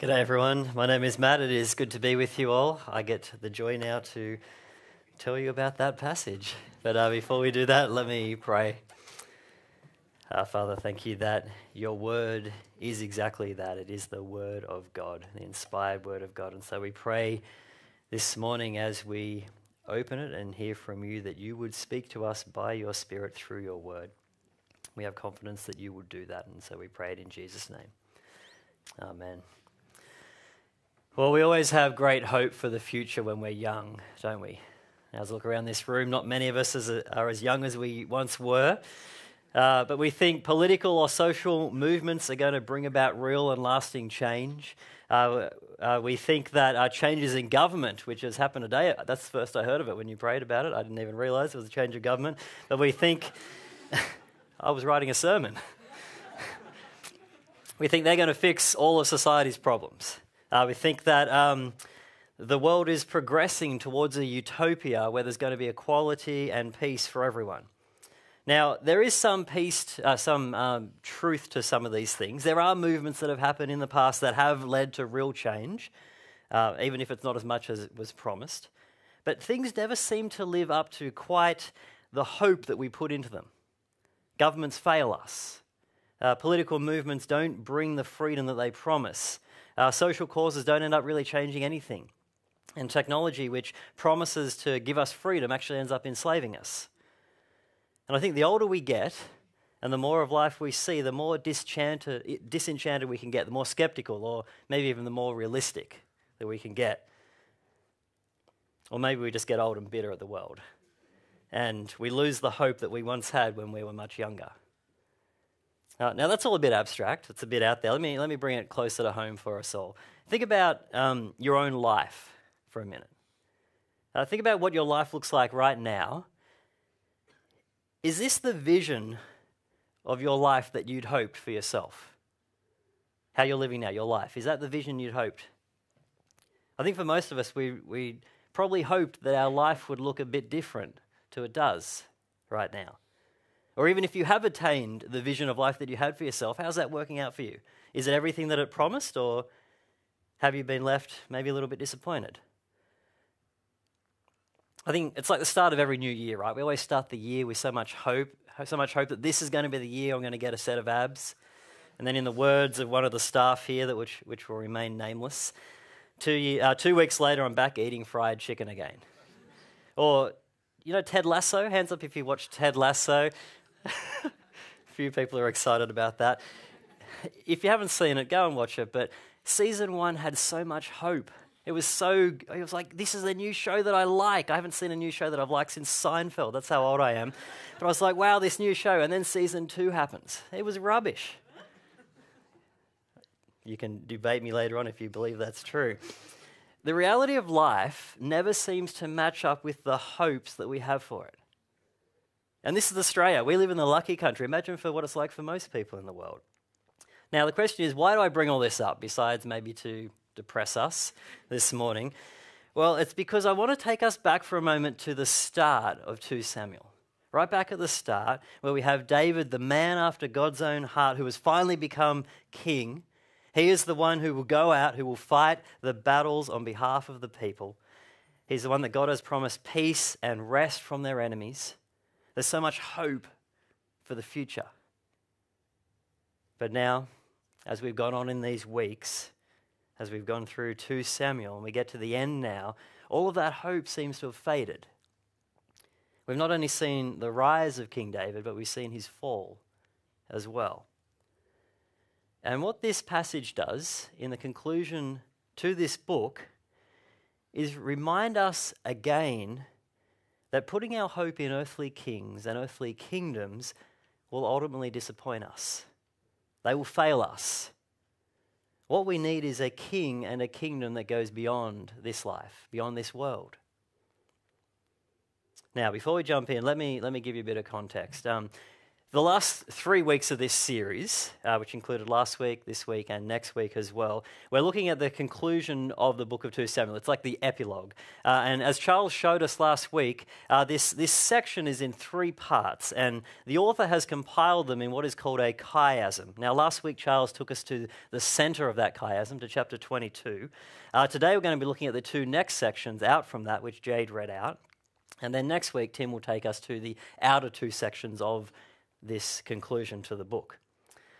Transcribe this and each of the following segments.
G'day, everyone. My name is Matt. It is good to be with you all. I get the joy now to tell you about that passage. But uh, before we do that, let me pray. Uh, Father, thank you that your word is exactly that. It is the word of God, the inspired word of God. And so we pray this morning as we open it and hear from you that you would speak to us by your Spirit through your word. We have confidence that you would do that. And so we pray it in Jesus' name. Amen. Well, we always have great hope for the future when we're young, don't we? As I look around this room, not many of us are as young as we once were. Uh, but we think political or social movements are going to bring about real and lasting change. Uh, uh, we think that uh, changes in government, which has happened today, that's the first I heard of it when you prayed about it. I didn't even realize it was a change of government. But we think, I was writing a sermon. we think they're going to fix all of society's problems. Uh, we think that um, the world is progressing towards a utopia where there's going to be equality and peace for everyone. Now, there is some peace, uh, some um, truth to some of these things. There are movements that have happened in the past that have led to real change, uh, even if it's not as much as it was promised. But things never seem to live up to quite the hope that we put into them. Governments fail us. Uh, political movements don't bring the freedom that they promise. Uh, social causes don't end up really changing anything. And technology, which promises to give us freedom, actually ends up enslaving us. And I think the older we get, and the more of life we see, the more disenchanted, disenchanted we can get, the more skeptical, or maybe even the more realistic that we can get. Or maybe we just get old and bitter at the world. And we lose the hope that we once had when we were much younger. Uh, now, that's all a bit abstract. It's a bit out there. Let me, let me bring it closer to home for us all. Think about um, your own life for a minute. Uh, think about what your life looks like right now. Is this the vision of your life that you'd hoped for yourself? How you're living now, your life. Is that the vision you'd hoped? I think for most of us, we, we probably hoped that our life would look a bit different to it does right now. Or even if you have attained the vision of life that you had for yourself, how's that working out for you? Is it everything that it promised, or have you been left maybe a little bit disappointed? I think it's like the start of every new year, right? We always start the year with so much hope, so much hope that this is going to be the year I'm going to get a set of abs. And then, in the words of one of the staff here, that which, which will remain nameless, two, uh, two weeks later, I'm back eating fried chicken again. Or, you know, Ted Lasso? Hands up if you watch Ted Lasso. a few people are excited about that. If you haven't seen it, go and watch it. But season one had so much hope. It was so, it was like, this is a new show that I like. I haven't seen a new show that I've liked since Seinfeld. That's how old I am. But I was like, wow, this new show. And then season two happens. It was rubbish. You can debate me later on if you believe that's true. The reality of life never seems to match up with the hopes that we have for it. And this is Australia. We live in the lucky country. Imagine for what it's like for most people in the world. Now, the question is, why do I bring all this up besides maybe to depress us this morning? Well, it's because I want to take us back for a moment to the start of 2 Samuel. Right back at the start, where we have David, the man after God's own heart, who has finally become king. He is the one who will go out, who will fight the battles on behalf of the people. He's the one that God has promised peace and rest from their enemies. There's so much hope for the future. But now, as we've gone on in these weeks, as we've gone through 2 Samuel, and we get to the end now, all of that hope seems to have faded. We've not only seen the rise of King David, but we've seen his fall as well. And what this passage does in the conclusion to this book is remind us again that putting our hope in earthly kings and earthly kingdoms will ultimately disappoint us. They will fail us. What we need is a king and a kingdom that goes beyond this life, beyond this world. Now, before we jump in, let me, let me give you a bit of context. Um, The last three weeks of this series, uh, which included last week, this week, and next week as well, we're looking at the conclusion of the book of 2 Samuel. It's like the epilogue. Uh, and as Charles showed us last week, uh, this, this section is in three parts, and the author has compiled them in what is called a chiasm. Now, last week, Charles took us to the center of that chiasm, to chapter 22. Uh, today, we're going to be looking at the two next sections out from that, which Jade read out. And then next week, Tim will take us to the outer two sections of this conclusion to the book.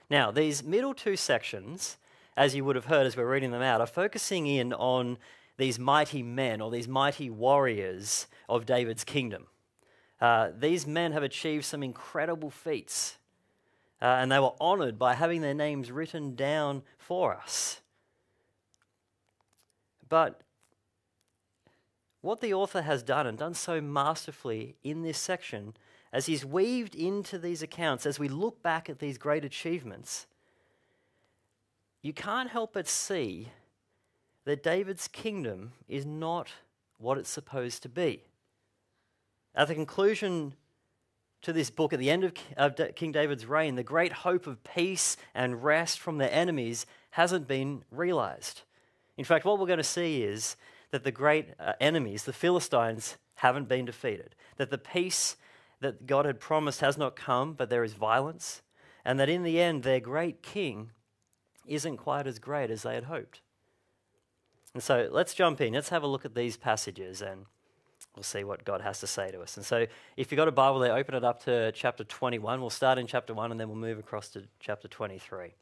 Now, these middle two sections, as you would have heard as we're reading them out, are focusing in on these mighty men or these mighty warriors of David's kingdom. Uh, these men have achieved some incredible feats, uh, and they were honored by having their names written down for us. But what the author has done, and done so masterfully in this section, as he's weaved into these accounts, as we look back at these great achievements, you can't help but see that David's kingdom is not what it's supposed to be. At the conclusion to this book, at the end of King David's reign, the great hope of peace and rest from their enemies hasn't been realized. In fact, what we're going to see is that the great uh, enemies, the Philistines, haven't been defeated, that the peace that God had promised has not come, but there is violence, and that in the end, their great king isn't quite as great as they had hoped. And so let's jump in. Let's have a look at these passages and we'll see what God has to say to us. And so if you've got a Bible there, open it up to chapter 21. We'll start in chapter 1 and then we'll move across to chapter 23.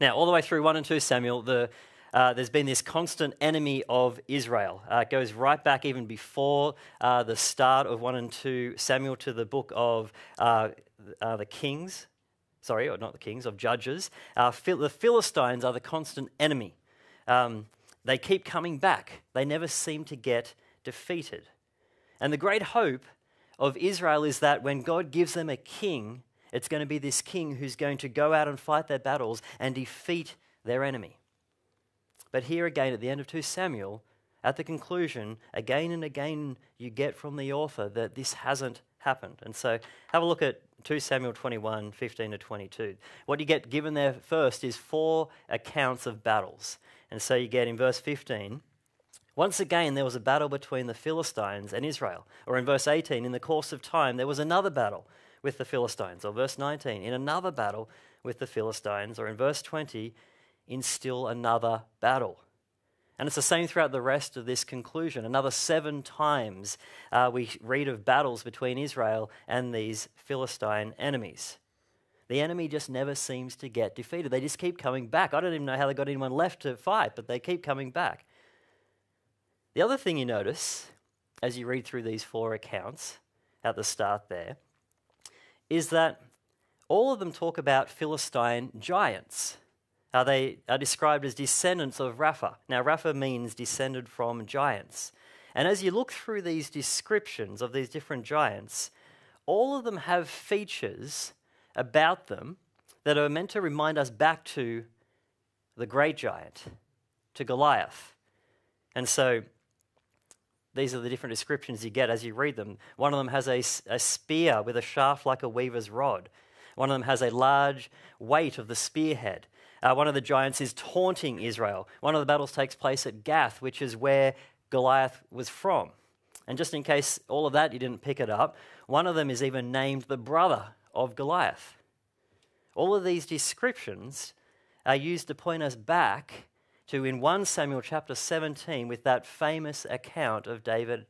Now, all the way through 1 and 2 Samuel, the uh, there's been this constant enemy of Israel. Uh, it goes right back even before uh, the start of 1 and 2 Samuel to the book of uh, uh, the Kings, sorry, or not the Kings, of Judges. Uh, the Philistines are the constant enemy. Um, they keep coming back, they never seem to get defeated. And the great hope of Israel is that when God gives them a king, it's going to be this king who's going to go out and fight their battles and defeat their enemy. But here again, at the end of 2 Samuel, at the conclusion, again and again, you get from the author that this hasn't happened. And so have a look at 2 Samuel 21 15 to 22. What you get given there first is four accounts of battles. And so you get in verse 15, once again, there was a battle between the Philistines and Israel. Or in verse 18, in the course of time, there was another battle with the Philistines. Or verse 19, in another battle with the Philistines. Or in verse 20, in still another battle. And it's the same throughout the rest of this conclusion. Another seven times uh, we read of battles between Israel and these Philistine enemies. The enemy just never seems to get defeated. They just keep coming back. I don't even know how they got anyone left to fight, but they keep coming back. The other thing you notice as you read through these four accounts at the start there is that all of them talk about Philistine giants. Uh, they are described as descendants of Rapha. Now, Rapha means descended from giants. And as you look through these descriptions of these different giants, all of them have features about them that are meant to remind us back to the great giant, to Goliath. And so these are the different descriptions you get as you read them. One of them has a, a spear with a shaft like a weaver's rod. One of them has a large weight of the spearhead. Uh, one of the giants is taunting Israel. One of the battles takes place at Gath, which is where Goliath was from. And just in case all of that you didn't pick it up, one of them is even named the brother of Goliath. All of these descriptions are used to point us back to in 1 Samuel chapter 17 with that famous account of David,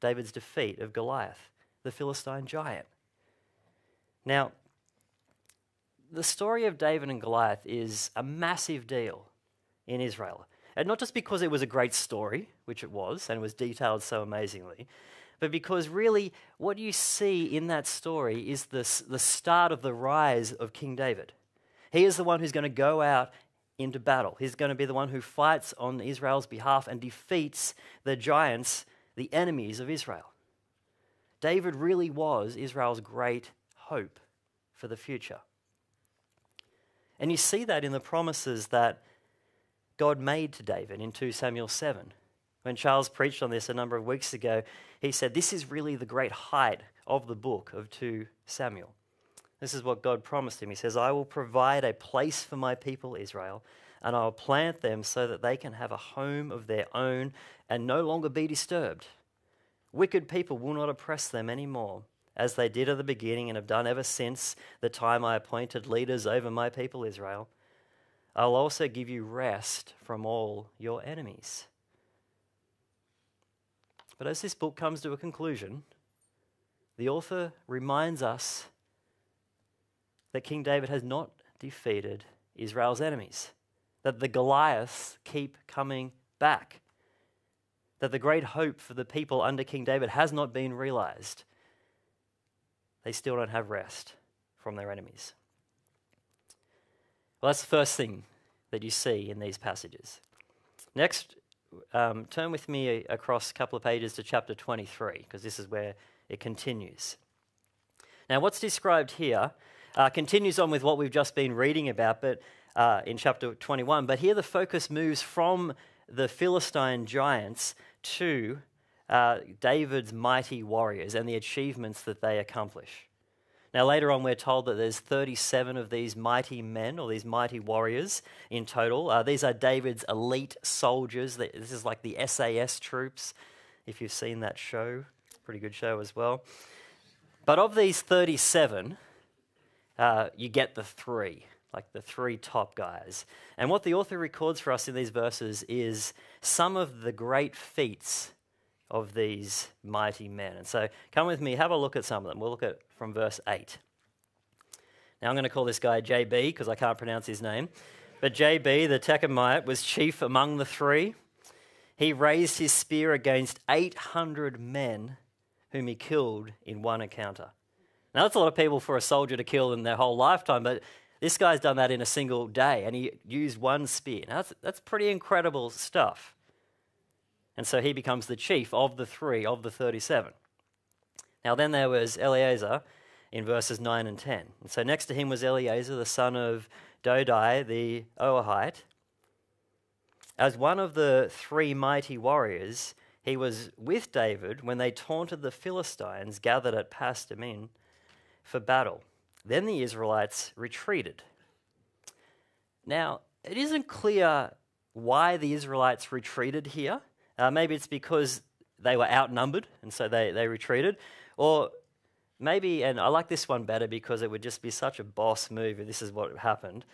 David's defeat of Goliath, the Philistine giant. Now, the story of David and Goliath is a massive deal in Israel. And not just because it was a great story, which it was, and was detailed so amazingly, but because really what you see in that story is the, the start of the rise of King David. He is the one who's going to go out into battle. He's going to be the one who fights on Israel's behalf and defeats the giants, the enemies of Israel. David really was Israel's great hope for the future. And you see that in the promises that God made to David in 2 Samuel 7. When Charles preached on this a number of weeks ago, he said, This is really the great height of the book of 2 Samuel. This is what God promised him. He says, I will provide a place for my people Israel, and I will plant them so that they can have a home of their own and no longer be disturbed. Wicked people will not oppress them anymore, as they did at the beginning and have done ever since the time I appointed leaders over my people Israel. I'll also give you rest from all your enemies. But as this book comes to a conclusion, the author reminds us that King David has not defeated Israel's enemies, that the Goliaths keep coming back, that the great hope for the people under King David has not been realized. They still don't have rest from their enemies. Well, that's the first thing that you see in these passages. Next, um, turn with me across a couple of pages to chapter 23, because this is where it continues. Now, what's described here uh, continues on with what we've just been reading about, but uh, in chapter 21. But here the focus moves from the Philistine giants to uh, David's mighty warriors and the achievements that they accomplish. Now, later on, we're told that there's 37 of these mighty men or these mighty warriors in total. Uh, these are David's elite soldiers. This is like the SAS troops, if you've seen that show. Pretty good show as well. But of these 37, uh, you get the three, like the three top guys. And what the author records for us in these verses is some of the great feats of these mighty men. And so come with me, have a look at some of them. We'll look at from verse 8. Now I'm going to call this guy JB because I can't pronounce his name. But JB, the Techemite, was chief among the three. He raised his spear against 800 men whom he killed in one encounter. Now, that's a lot of people for a soldier to kill in their whole lifetime, but this guy's done that in a single day and he used one spear. Now, that's, that's pretty incredible stuff. And so he becomes the chief of the three, of the 37. Now, then there was Eleazar in verses 9 and 10. And so next to him was Eleazar, the son of Dodai, the Ahohite. As one of the three mighty warriors, he was with David when they taunted the Philistines gathered at Pasdammim for battle. Then the Israelites retreated. Now, it isn't clear why the Israelites retreated here. Uh, maybe it's because they were outnumbered and so they, they retreated. Or maybe, and I like this one better because it would just be such a boss move if this is what happened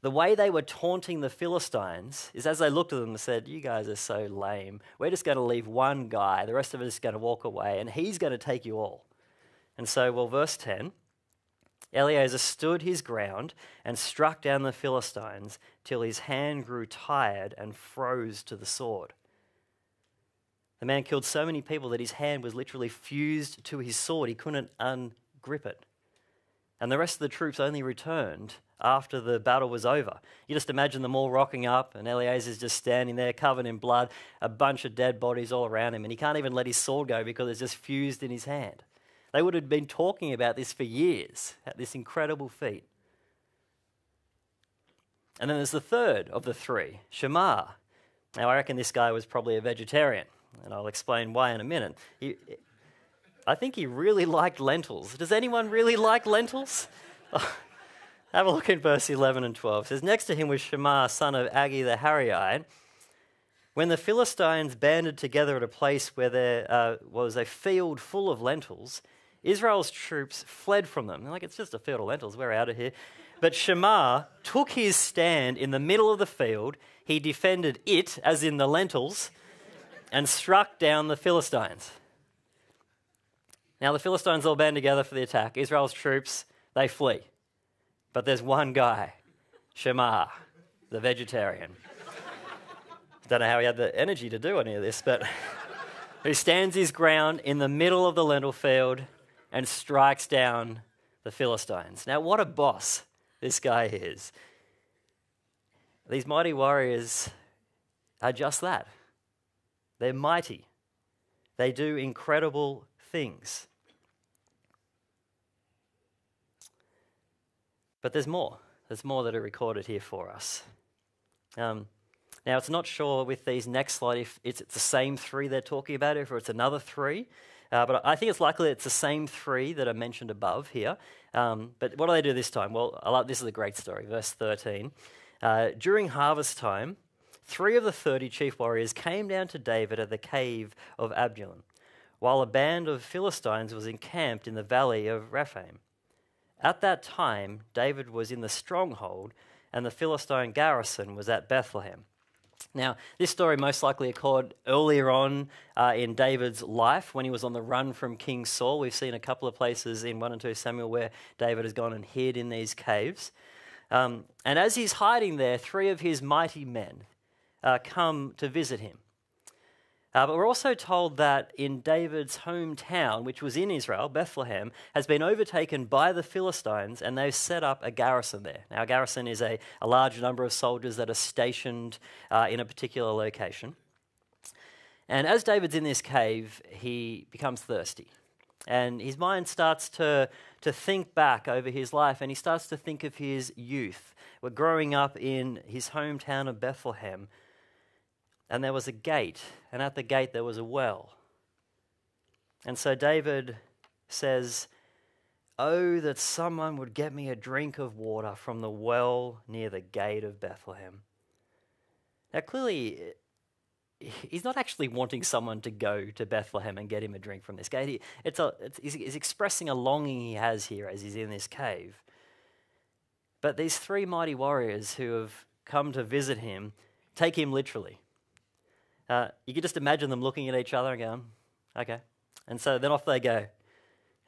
the way they were taunting the Philistines is as they looked at them and said, You guys are so lame. We're just going to leave one guy. The rest of us are going to walk away, and he's going to take you all. And so, well, verse 10 Eleazar stood his ground and struck down the Philistines till his hand grew tired and froze to the sword. The man killed so many people that his hand was literally fused to his sword. He couldn't ungrip it. And the rest of the troops only returned after the battle was over. You just imagine them all rocking up, and Eleazar's just standing there covered in blood, a bunch of dead bodies all around him, and he can't even let his sword go because it's just fused in his hand. They would have been talking about this for years, at this incredible feat. And then there's the third of the three, Shammah. Now, I reckon this guy was probably a vegetarian, and I'll explain why in a minute. He, I think he really liked lentils. Does anyone really like lentils? Have a look in verse 11 and 12. It says, Next to him was Shammah, son of Agee the Hararite. When the Philistines banded together at a place where there uh, was a field full of lentils, Israel's troops fled from them. They're like, it's just a field of lentils, we're out of here. But Shammah took his stand in the middle of the field. He defended it, as in the lentils, and struck down the Philistines. Now, the Philistines all band together for the attack. Israel's troops, they flee. But there's one guy, Shammah, the vegetarian. Don't know how he had the energy to do any of this, but who stands his ground in the middle of the lentil field and strikes down the Philistines. Now, what a boss this guy is. These mighty warriors are just that. They're mighty. They do incredible things. But there's more. There's more that are recorded here for us. Um, now, it's not sure with these next slide if it's the same three they're talking about, if it's another three. Uh, but I think it's likely it's the same three that are mentioned above here. Um, but what do they do this time? Well, like, this is a great story. Verse 13. Uh, during harvest time, three of the 30 chief warriors came down to David at the cave of Adullam, while a band of Philistines was encamped in the valley of Rephaim. At that time, David was in the stronghold, and the Philistine garrison was at Bethlehem. Now, this story most likely occurred earlier on uh, in David's life when he was on the run from King Saul. We've seen a couple of places in 1 and 2 Samuel where David has gone and hid in these caves. Um, and as he's hiding there, three of his mighty men uh, come to visit him. Uh, but we're also told that in David's hometown, which was in Israel, Bethlehem, has been overtaken by the Philistines and they've set up a garrison there. Now, a garrison is a, a large number of soldiers that are stationed uh, in a particular location. And as David's in this cave, he becomes thirsty. And his mind starts to, to think back over his life and he starts to think of his youth. We're growing up in his hometown of Bethlehem and there was a gate, and at the gate there was a well. And so David says, Oh, that someone would get me a drink of water from the well near the gate of Bethlehem. Now, clearly, he's not actually wanting someone to go to Bethlehem and get him a drink from this gate. It's a, it's, he's expressing a longing he has here as he's in this cave. But these three mighty warriors who have come to visit him take him literally. Uh, you can just imagine them looking at each other and going, okay. And so then off they go.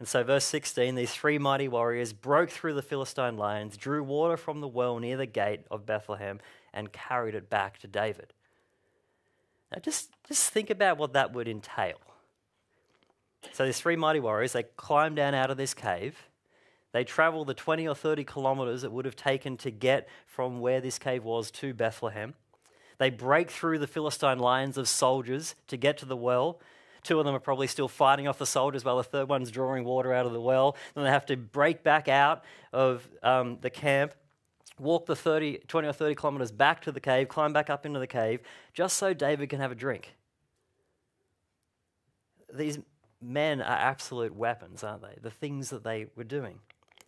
And so, verse 16 these three mighty warriors broke through the Philistine lines, drew water from the well near the gate of Bethlehem, and carried it back to David. Now, just, just think about what that would entail. So, these three mighty warriors, they climb down out of this cave. They travel the 20 or 30 kilometers it would have taken to get from where this cave was to Bethlehem. They break through the Philistine lines of soldiers to get to the well. Two of them are probably still fighting off the soldiers while the third one's drawing water out of the well. Then they have to break back out of um, the camp, walk the 30, 20 or 30 kilometers back to the cave, climb back up into the cave, just so David can have a drink. These men are absolute weapons, aren't they? The things that they were doing.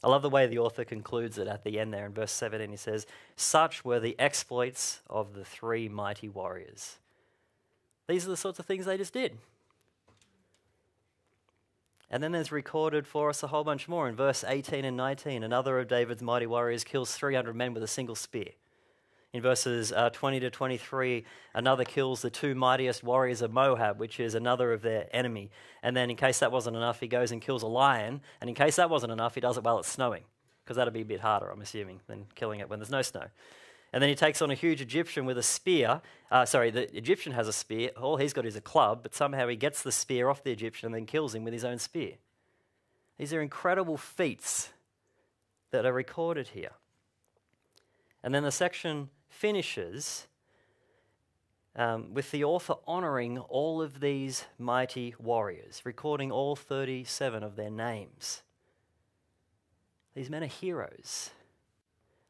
I love the way the author concludes it at the end there in verse 17. He says, Such were the exploits of the three mighty warriors. These are the sorts of things they just did. And then there's recorded for us a whole bunch more. In verse 18 and 19, another of David's mighty warriors kills 300 men with a single spear. In verses uh, 20 to 23, another kills the two mightiest warriors of Moab, which is another of their enemy. And then, in case that wasn't enough, he goes and kills a lion. And in case that wasn't enough, he does it while it's snowing, because that'd be a bit harder, I'm assuming, than killing it when there's no snow. And then he takes on a huge Egyptian with a spear. Uh, sorry, the Egyptian has a spear. All he's got is a club, but somehow he gets the spear off the Egyptian and then kills him with his own spear. These are incredible feats that are recorded here. And then the section finishes um, with the author honoring all of these mighty warriors, recording all 37 of their names. These men are heroes.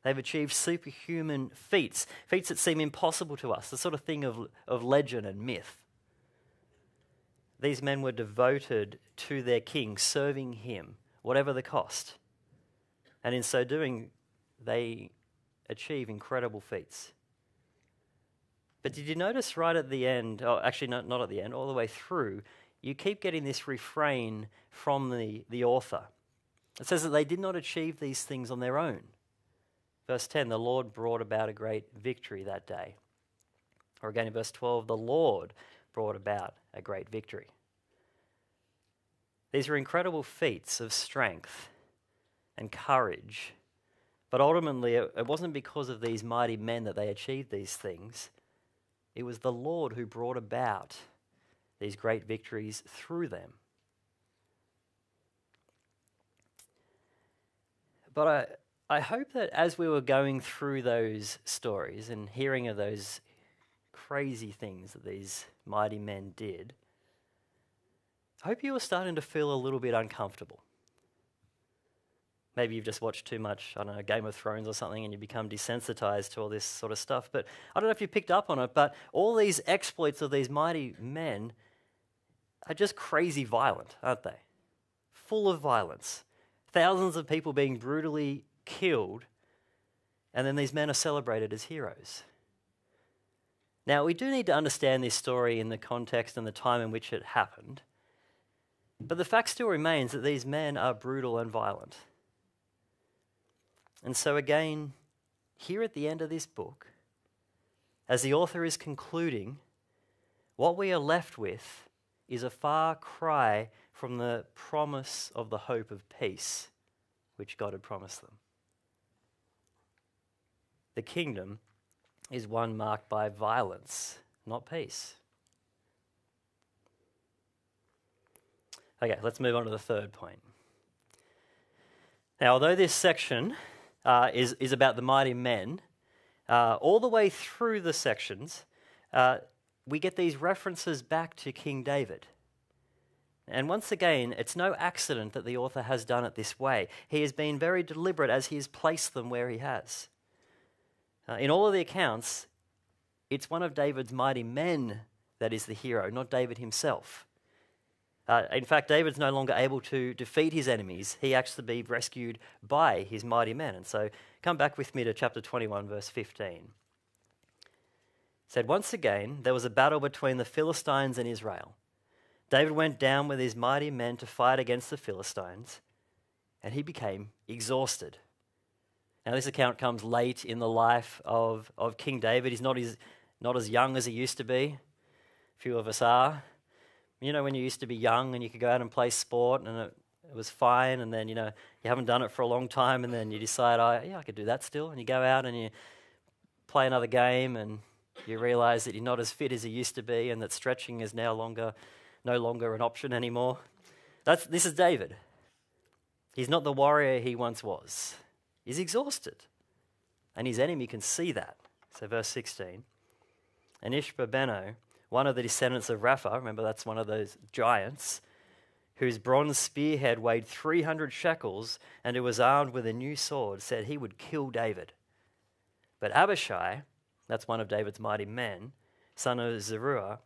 They've achieved superhuman feats, feats that seem impossible to us, the sort of thing of, of legend and myth. These men were devoted to their king, serving him, whatever the cost. And in so doing, they achieve incredible feats. But did you notice right at the end, oh, actually, not, not at the end, all the way through, you keep getting this refrain from the, the author. It says that they did not achieve these things on their own. Verse 10 the Lord brought about a great victory that day. Or again in verse 12, the Lord brought about a great victory. These are incredible feats of strength and courage but ultimately, it, it wasn't because of these mighty men that they achieved these things. It was the Lord who brought about these great victories through them. But I, I hope that as we were going through those stories and hearing of those crazy things that these mighty men did, I hope you were starting to feel a little bit uncomfortable. Maybe you've just watched too much, I don't know, Game of Thrones or something, and you become desensitized to all this sort of stuff. But I don't know if you picked up on it, but all these exploits of these mighty men are just crazy violent, aren't they? Full of violence. Thousands of people being brutally killed, and then these men are celebrated as heroes. Now, we do need to understand this story in the context and the time in which it happened. But the fact still remains that these men are brutal and violent. And so, again, here at the end of this book, as the author is concluding, what we are left with is a far cry from the promise of the hope of peace which God had promised them. The kingdom is one marked by violence, not peace. Okay, let's move on to the third point. Now, although this section uh, is, is about the mighty men, uh, all the way through the sections, uh, we get these references back to King David. And once again, it's no accident that the author has done it this way. He has been very deliberate as he has placed them where he has. Uh, in all of the accounts, it's one of David's mighty men that is the hero, not David himself. Uh, in fact, David's no longer able to defeat his enemies. He actually be rescued by his mighty men. And so come back with me to chapter 21, verse 15. It said, Once again, there was a battle between the Philistines and Israel. David went down with his mighty men to fight against the Philistines, and he became exhausted. Now, this account comes late in the life of, of King David. He's not as, not as young as he used to be. Few of us are. You know, when you used to be young and you could go out and play sport and it, it was fine, and then, you know, you haven't done it for a long time, and then you decide, oh, yeah, I could do that still. And you go out and you play another game, and you realize that you're not as fit as you used to be, and that stretching is now longer, no longer an option anymore. That's, this is David. He's not the warrior he once was. He's exhausted. And his enemy can see that. So, verse 16. And Ishbosheth, one of the descendants of Rapha, remember that's one of those giants, whose bronze spearhead weighed 300 shekels and who was armed with a new sword, said he would kill David. But Abishai, that's one of David's mighty men, son of Zeruiah,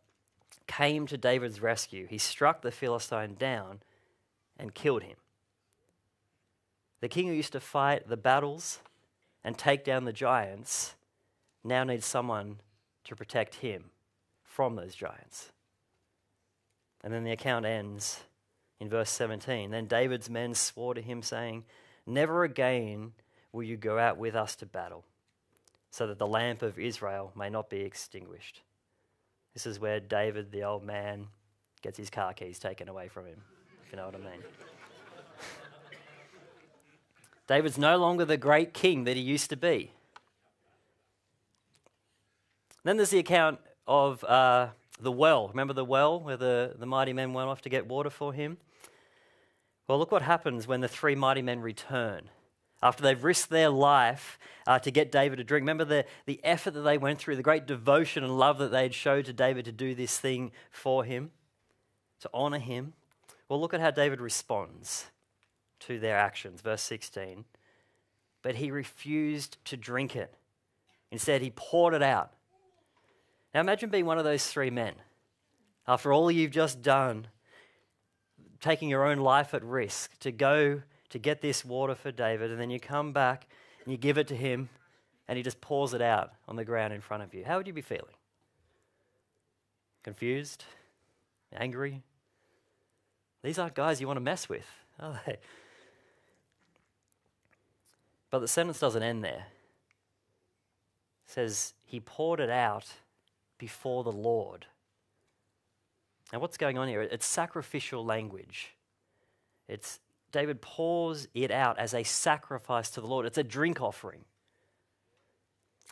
came to David's rescue. He struck the Philistine down and killed him. The king who used to fight the battles and take down the giants now needs someone to protect him from those giants. And then the account ends in verse 17. Then David's men swore to him, saying, Never again will you go out with us to battle, so that the lamp of Israel may not be extinguished. This is where David, the old man, gets his car keys taken away from him, if you know what I mean. David's no longer the great king that he used to be. Then there's the account of uh, the well. Remember the well where the, the mighty men went off to get water for him? Well, look what happens when the three mighty men return. After they've risked their life uh, to get David a drink. Remember the, the effort that they went through, the great devotion and love that they had showed to David to do this thing for him, to honor him. Well, look at how David responds to their actions. Verse 16. But he refused to drink it. Instead, he poured it out now imagine being one of those three men. After all you've just done, taking your own life at risk to go to get this water for David, and then you come back and you give it to him, and he just pours it out on the ground in front of you. How would you be feeling? Confused? Angry? These aren't guys you want to mess with, are they? But the sentence doesn't end there. It says, He poured it out before the Lord. Now, what's going on here? It's sacrificial language. It's David pours it out as a sacrifice to the Lord. It's a drink offering.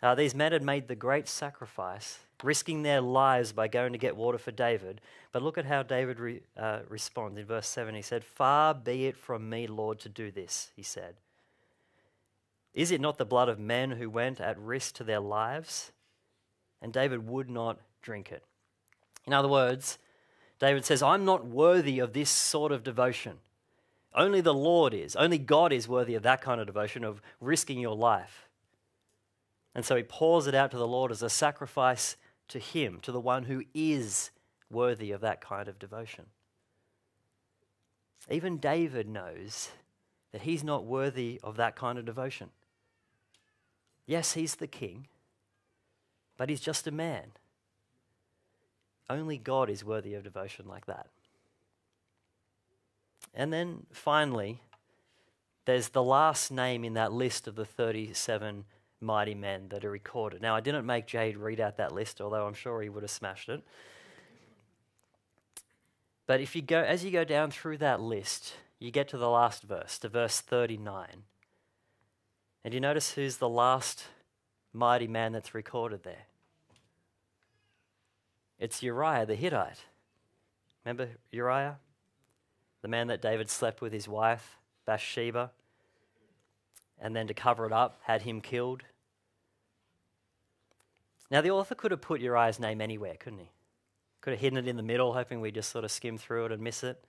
Uh, these men had made the great sacrifice, risking their lives by going to get water for David. But look at how David re, uh, responds in verse 7. He said, Far be it from me, Lord, to do this, he said. Is it not the blood of men who went at risk to their lives? And David would not drink it. In other words, David says, I'm not worthy of this sort of devotion. Only the Lord is. Only God is worthy of that kind of devotion, of risking your life. And so he pours it out to the Lord as a sacrifice to him, to the one who is worthy of that kind of devotion. Even David knows that he's not worthy of that kind of devotion. Yes, he's the king, but he's just a man. Only God is worthy of devotion like that. And then finally, there's the last name in that list of the 37 mighty men that are recorded. Now, I didn't make Jade read out that list, although I'm sure he would have smashed it. But if you go, as you go down through that list, you get to the last verse, to verse 39. And you notice who's the last mighty man that's recorded there? It's Uriah the Hittite. Remember Uriah? The man that David slept with his wife, Bathsheba, and then to cover it up, had him killed. Now, the author could have put Uriah's name anywhere, couldn't he? Could have hidden it in the middle, hoping we just sort of skim through it and miss it.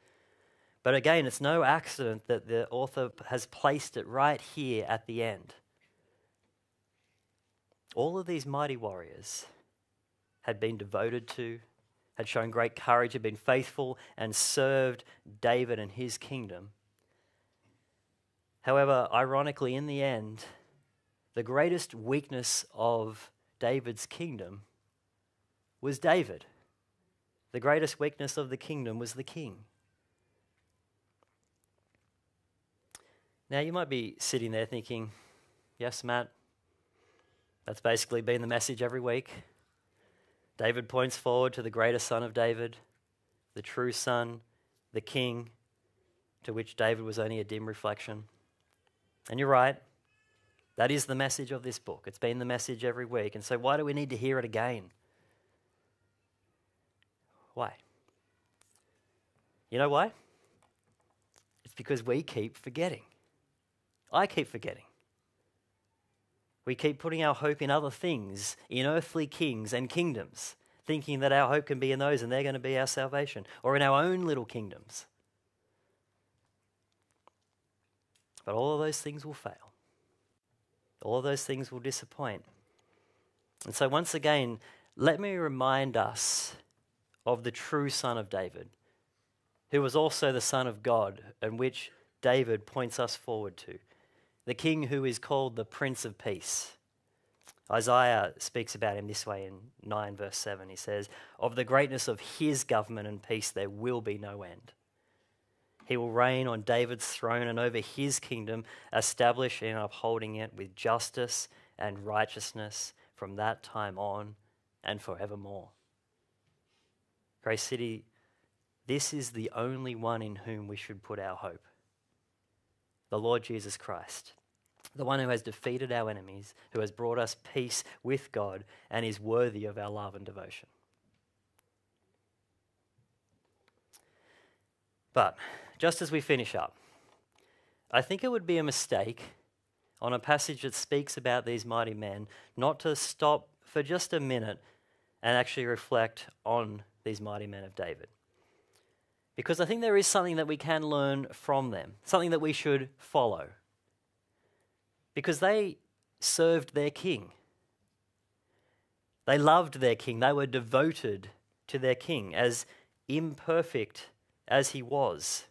But again, it's no accident that the author has placed it right here at the end. All of these mighty warriors had been devoted to, had shown great courage, had been faithful, and served David and his kingdom. However, ironically, in the end, the greatest weakness of David's kingdom was David. The greatest weakness of the kingdom was the king. Now, you might be sitting there thinking, yes, Matt, that's basically been the message every week. David points forward to the greater son of David, the true son, the king, to which David was only a dim reflection. And you're right. That is the message of this book. It's been the message every week. And so, why do we need to hear it again? Why? You know why? It's because we keep forgetting. I keep forgetting. We keep putting our hope in other things, in earthly kings and kingdoms, thinking that our hope can be in those and they're going to be our salvation, or in our own little kingdoms. But all of those things will fail. All of those things will disappoint. And so, once again, let me remind us of the true Son of David, who was also the Son of God, and which David points us forward to the king who is called the Prince of Peace. Isaiah speaks about him this way in 9, verse 7. He says, Of the greatness of his government and peace there will be no end. He will reign on David's throne and over his kingdom, establishing and upholding it with justice and righteousness from that time on and forevermore. Grace City, this is the only one in whom we should put our hope the Lord Jesus Christ, the one who has defeated our enemies, who has brought us peace with God, and is worthy of our love and devotion. But just as we finish up, I think it would be a mistake on a passage that speaks about these mighty men not to stop for just a minute and actually reflect on these mighty men of David because I think there is something that we can learn from them, something that we should follow. Because they served their king. They loved their king. They were devoted to their king, as imperfect as he was.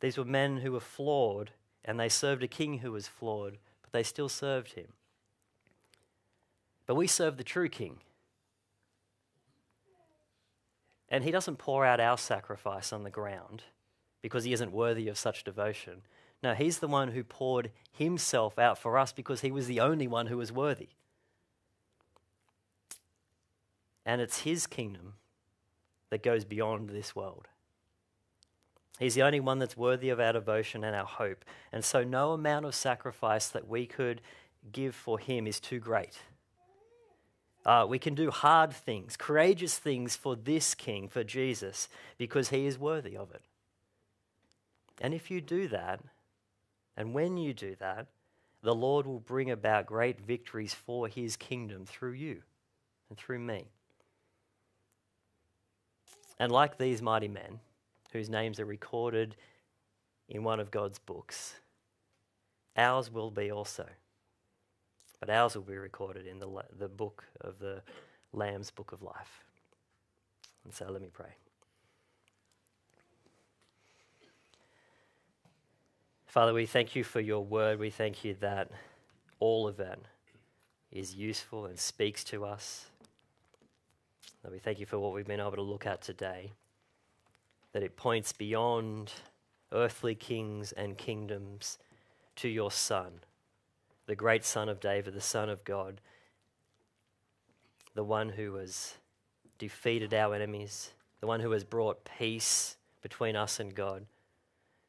These were men who were flawed, and they served a king who was flawed, but they still served him. But we serve the true king. And he doesn't pour out our sacrifice on the ground because he isn't worthy of such devotion. No, he's the one who poured himself out for us because he was the only one who was worthy. And it's his kingdom that goes beyond this world. He's the only one that's worthy of our devotion and our hope. And so, no amount of sacrifice that we could give for him is too great. Uh, we can do hard things, courageous things for this King, for Jesus, because he is worthy of it. And if you do that, and when you do that, the Lord will bring about great victories for his kingdom through you and through me. And like these mighty men, whose names are recorded in one of God's books, ours will be also but ours will be recorded in the, the book of the Lamb's Book of Life. And so let me pray. Father, we thank you for your word. We thank you that all of it is useful and speaks to us. That we thank you for what we've been able to look at today. That it points beyond earthly kings and kingdoms to your Son, the great Son of David, the Son of God, the one who has defeated our enemies, the one who has brought peace between us and God,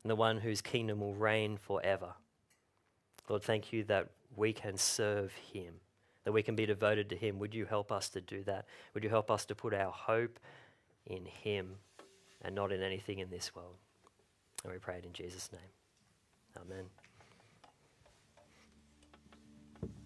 and the one whose kingdom will reign forever. Lord, thank you that we can serve him, that we can be devoted to him. Would you help us to do that? Would you help us to put our hope in him and not in anything in this world? And we pray it in Jesus' name. Amen.